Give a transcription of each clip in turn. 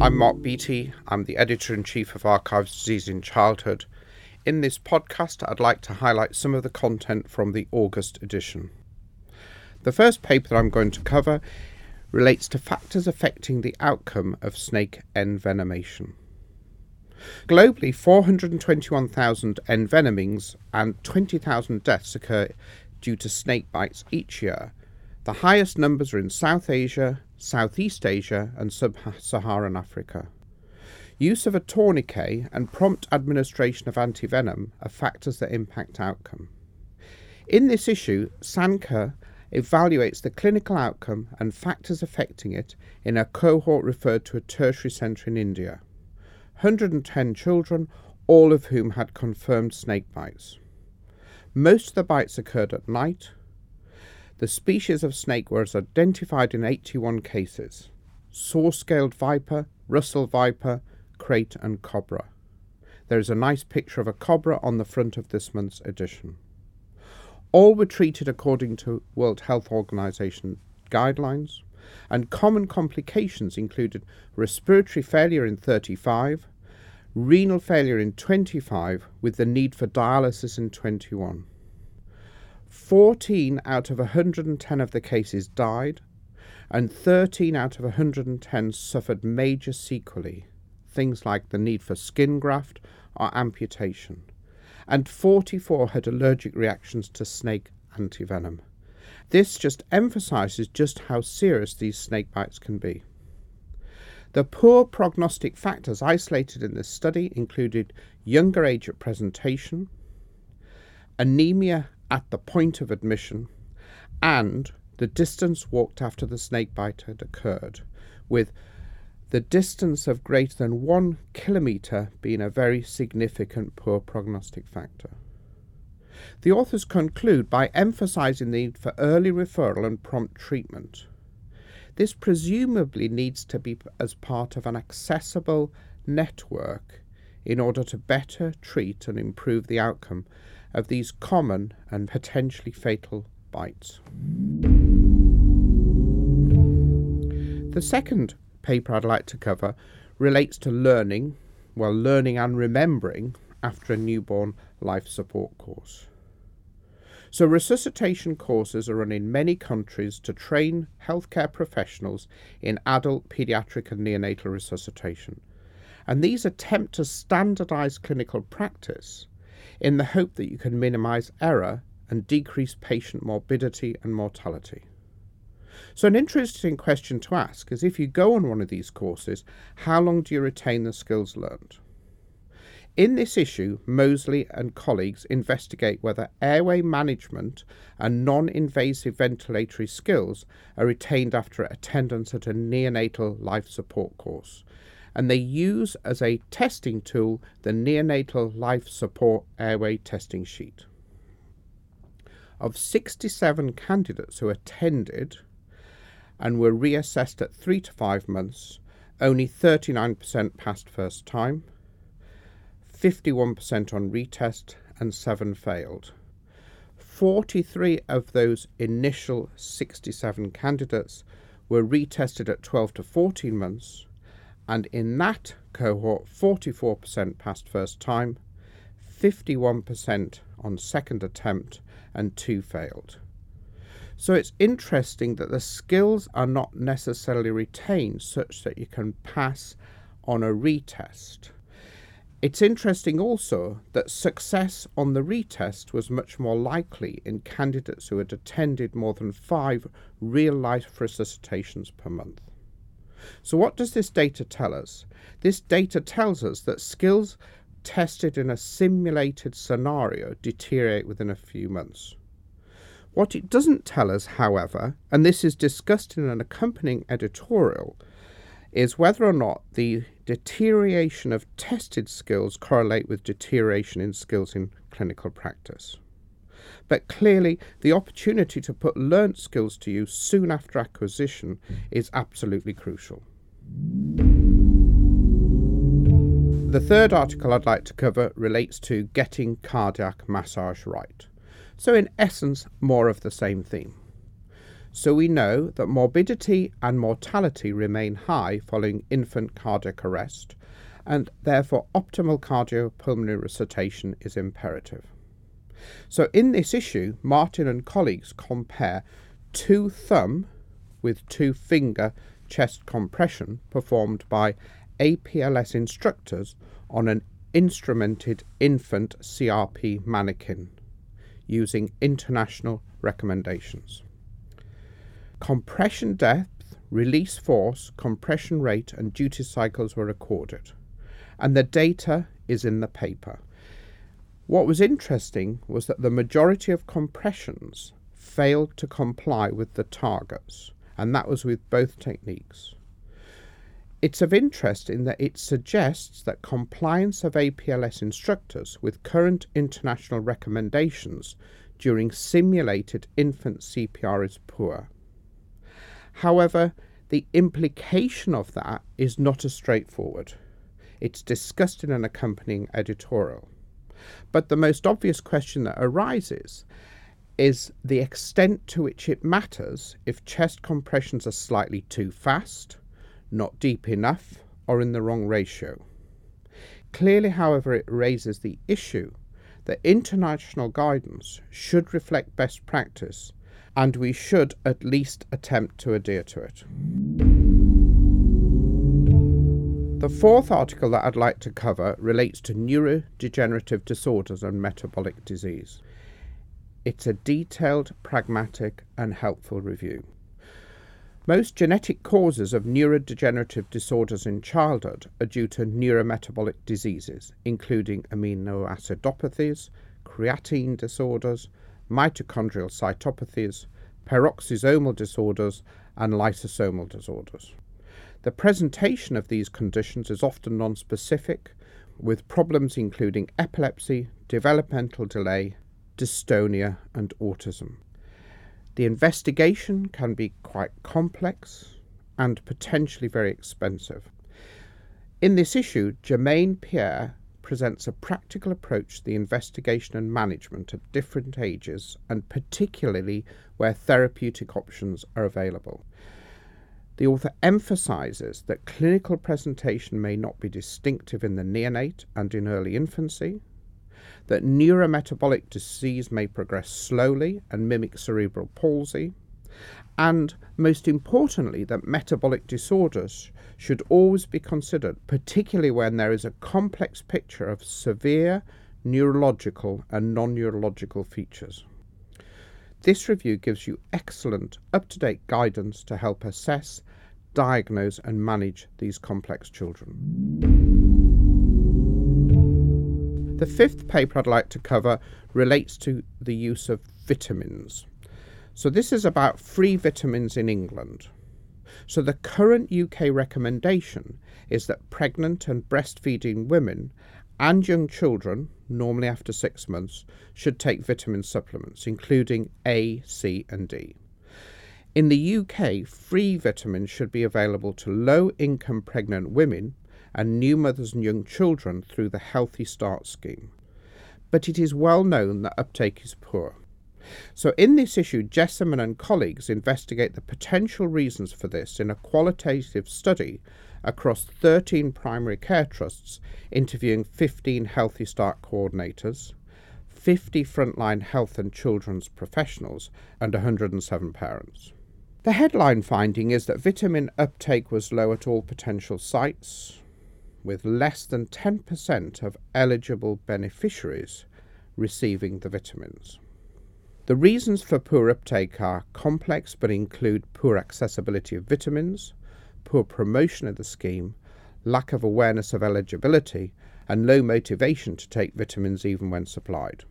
I'm Mark Beattie. I'm the editor in chief of Archives Disease in Childhood. In this podcast, I'd like to highlight some of the content from the August edition. The first paper that I'm going to cover relates to factors affecting the outcome of snake envenomation. Globally, 421,000 envenomings and 20,000 deaths occur due to snake bites each year. The highest numbers are in South Asia, Southeast Asia, and Sub Saharan Africa. Use of a tourniquet and prompt administration of antivenom are factors that impact outcome. In this issue, Sankar evaluates the clinical outcome and factors affecting it in a cohort referred to a tertiary centre in India. 110 children, all of whom had confirmed snake bites. Most of the bites occurred at night. The species of snake was identified in 81 cases saw scaled viper, Russell viper, krait, and cobra. There is a nice picture of a cobra on the front of this month's edition. All were treated according to World Health Organization guidelines, and common complications included respiratory failure in 35, renal failure in 25, with the need for dialysis in 21. 14 out of 110 of the cases died, and 13 out of 110 suffered major sequelae, things like the need for skin graft or amputation and 44 had allergic reactions to snake antivenom. This just emphasizes just how serious these snake bites can be. The poor prognostic factors isolated in this study included younger age at presentation, anemia at the point of admission, and the distance walked after the snake bite had occurred, with the distance of greater than one kilometre being a very significant poor prognostic factor. The authors conclude by emphasising the need for early referral and prompt treatment. This presumably needs to be as part of an accessible network in order to better treat and improve the outcome of these common and potentially fatal bites. The second paper I'd like to cover relates to learning, well, learning and remembering after a newborn life support course. So, resuscitation courses are run in many countries to train healthcare professionals in adult, pediatric, and neonatal resuscitation. And these attempt to standardize clinical practice in the hope that you can minimize error and decrease patient morbidity and mortality. So, an interesting question to ask is if you go on one of these courses, how long do you retain the skills learned? In this issue, Mosley and colleagues investigate whether airway management and non invasive ventilatory skills are retained after attendance at a neonatal life support course. And they use as a testing tool the neonatal life support airway testing sheet. Of 67 candidates who attended, and were reassessed at three to five months, only 39% passed first time, 51% on retest, and 7 failed. 43 of those initial 67 candidates were retested at 12 to 14 months, and in that cohort, 44% passed first time, 51% on second attempt, and 2 failed. So it's interesting that the skills are not necessarily retained such that you can pass on a retest. It's interesting also that success on the retest was much more likely in candidates who had attended more than five real life resuscitations per month. So, what does this data tell us? This data tells us that skills tested in a simulated scenario deteriorate within a few months. What it doesn't tell us, however, and this is discussed in an accompanying editorial, is whether or not the deterioration of tested skills correlate with deterioration in skills in clinical practice. But clearly, the opportunity to put learnt skills to use soon after acquisition is absolutely crucial. The third article I'd like to cover relates to getting cardiac massage right. So, in essence, more of the same theme. So we know that morbidity and mortality remain high following infant cardiac arrest, and therefore optimal cardiopulmonary resuscitation is imperative. So in this issue, Martin and colleagues compare two thumb with two finger chest compression performed by APLS instructors on an instrumented infant CRP mannequin using international recommendations. Compression depth, release force, compression rate, and duty cycles were recorded, and the data is in the paper. What was interesting was that the majority of compressions failed to comply with the targets, and that was with both techniques. It's of interest in that it suggests that compliance of APLS instructors with current international recommendations during simulated infant CPR is poor. However, the implication of that is not as straightforward. It's discussed in an accompanying editorial. But the most obvious question that arises is the extent to which it matters if chest compressions are slightly too fast, not deep enough, or in the wrong ratio. Clearly, however, it raises the issue that international guidance should reflect best practice and we should at least attempt to adhere to it. The fourth article that I'd like to cover relates to neurodegenerative disorders and metabolic disease. It's a detailed, pragmatic, and helpful review. Most genetic causes of neurodegenerative disorders in childhood are due to neurometabolic diseases, including amino acidopathies, creatine disorders, mitochondrial cytopathies, peroxisomal disorders, and lysosomal disorders. The presentation of these conditions is often nonspecific, with problems including epilepsy, developmental delay, dystonia, and autism. The investigation can be quite complex and potentially very expensive. In this issue, Germaine Pierre presents a practical approach to the investigation and management at different ages and particularly where therapeutic options are available. The author emphasises that clinical presentation may not be distinctive in the neonate and in early infancy, that neurometabolic disease may progress slowly and mimic cerebral palsy, and most importantly, that metabolic disorders should always be considered, particularly when there is a complex picture of severe neurological and non neurological features. This review gives you excellent, up to date guidance to help assess, diagnose, and manage these complex children. The fifth paper I'd like to cover relates to the use of vitamins. So, this is about free vitamins in England. So, the current UK recommendation is that pregnant and breastfeeding women and young children, normally after six months, should take vitamin supplements, including A, C, and D. In the UK, free vitamins should be available to low income pregnant women and new mothers and young children through the Healthy Start scheme. But it is well known that uptake is poor. So, in this issue, Jessiman and colleagues investigate the potential reasons for this in a qualitative study across 13 primary care trusts, interviewing 15 Healthy Start coordinators, 50 frontline health and children's professionals, and 107 parents. The headline finding is that vitamin uptake was low at all potential sites, with less than 10% of eligible beneficiaries receiving the vitamins. The reasons for poor uptake are complex but include poor accessibility of vitamins, poor promotion of the scheme, lack of awareness of eligibility, and low motivation to take vitamins even when supplied.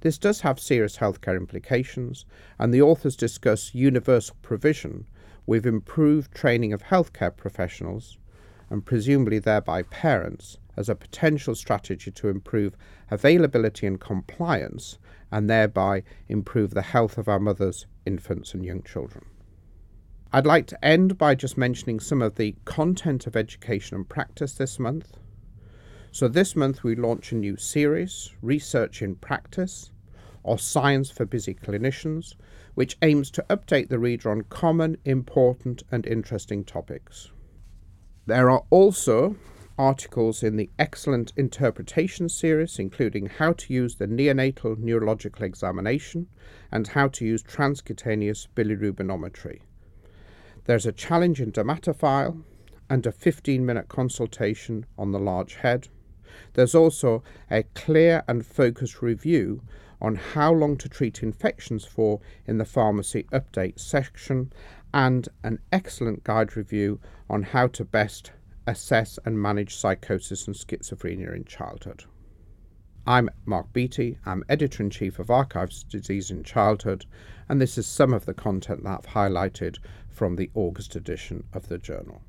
This does have serious healthcare implications, and the authors discuss universal provision with improved training of healthcare professionals, and presumably thereby parents, as a potential strategy to improve availability and compliance and thereby improve the health of our mothers, infants, and young children. I'd like to end by just mentioning some of the content of education and practice this month. So, this month we launch a new series, Research in Practice, or Science for Busy Clinicians, which aims to update the reader on common, important, and interesting topics. There are also articles in the Excellent Interpretation series, including how to use the neonatal neurological examination and how to use transcutaneous bilirubinometry. There's a challenge in dermatophile and a 15 minute consultation on the large head. There's also a clear and focused review on how long to treat infections for in the pharmacy update section and an excellent guide review on how to best assess and manage psychosis and schizophrenia in childhood. I'm Mark Beattie, I'm editor in chief of Archives Disease in Childhood, and this is some of the content that I've highlighted from the August edition of the journal.